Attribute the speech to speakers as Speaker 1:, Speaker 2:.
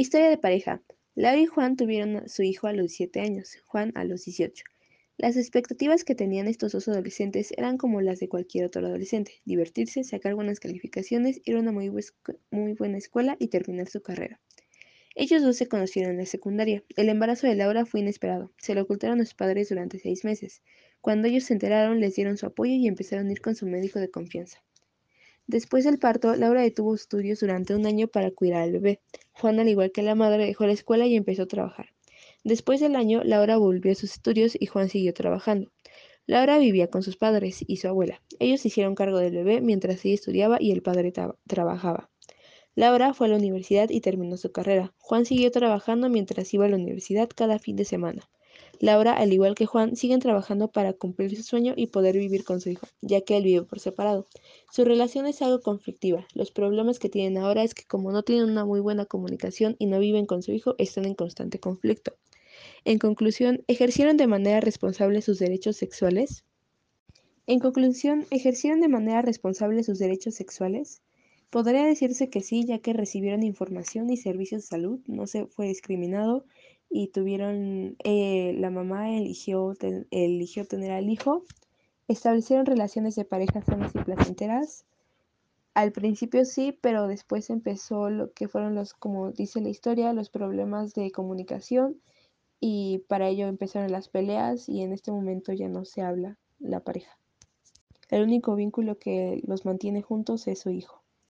Speaker 1: Historia de pareja. Laura y Juan tuvieron a su hijo a los 17 años, Juan a los 18. Las expectativas que tenían estos dos adolescentes eran como las de cualquier otro adolescente, divertirse, sacar buenas calificaciones, ir a una muy, muy buena escuela y terminar su carrera. Ellos dos se conocieron en la secundaria. El embarazo de Laura fue inesperado. Se lo ocultaron a sus padres durante seis meses. Cuando ellos se enteraron, les dieron su apoyo y empezaron a ir con su médico de confianza. Después del parto, Laura detuvo estudios durante un año para cuidar al bebé. Juan, al igual que la madre, dejó la escuela y empezó a trabajar. Después del año, Laura volvió a sus estudios y Juan siguió trabajando. Laura vivía con sus padres y su abuela. Ellos hicieron cargo del bebé mientras ella estudiaba y el padre trabajaba. Laura fue a la universidad y terminó su carrera. Juan siguió trabajando mientras iba a la universidad cada fin de semana. Laura, al igual que Juan, siguen trabajando para cumplir su sueño y poder vivir con su hijo, ya que él vive por separado. Su relación es algo conflictiva. Los problemas que tienen ahora es que como no tienen una muy buena comunicación y no viven con su hijo, están en constante conflicto. En conclusión, ¿ejercieron de manera responsable sus derechos sexuales? En conclusión, ¿ejercieron de manera responsable sus derechos sexuales? Podría decirse que sí, ya que recibieron información y servicios de salud, no se fue discriminado y tuvieron, eh, la mamá eligió, eligió tener al hijo, establecieron relaciones de pareja sanas y placenteras. Al principio sí, pero después empezó lo que fueron los, como dice la historia, los problemas de comunicación y para ello empezaron las peleas y en este momento ya no se habla la pareja. El único vínculo que los mantiene juntos es su hijo.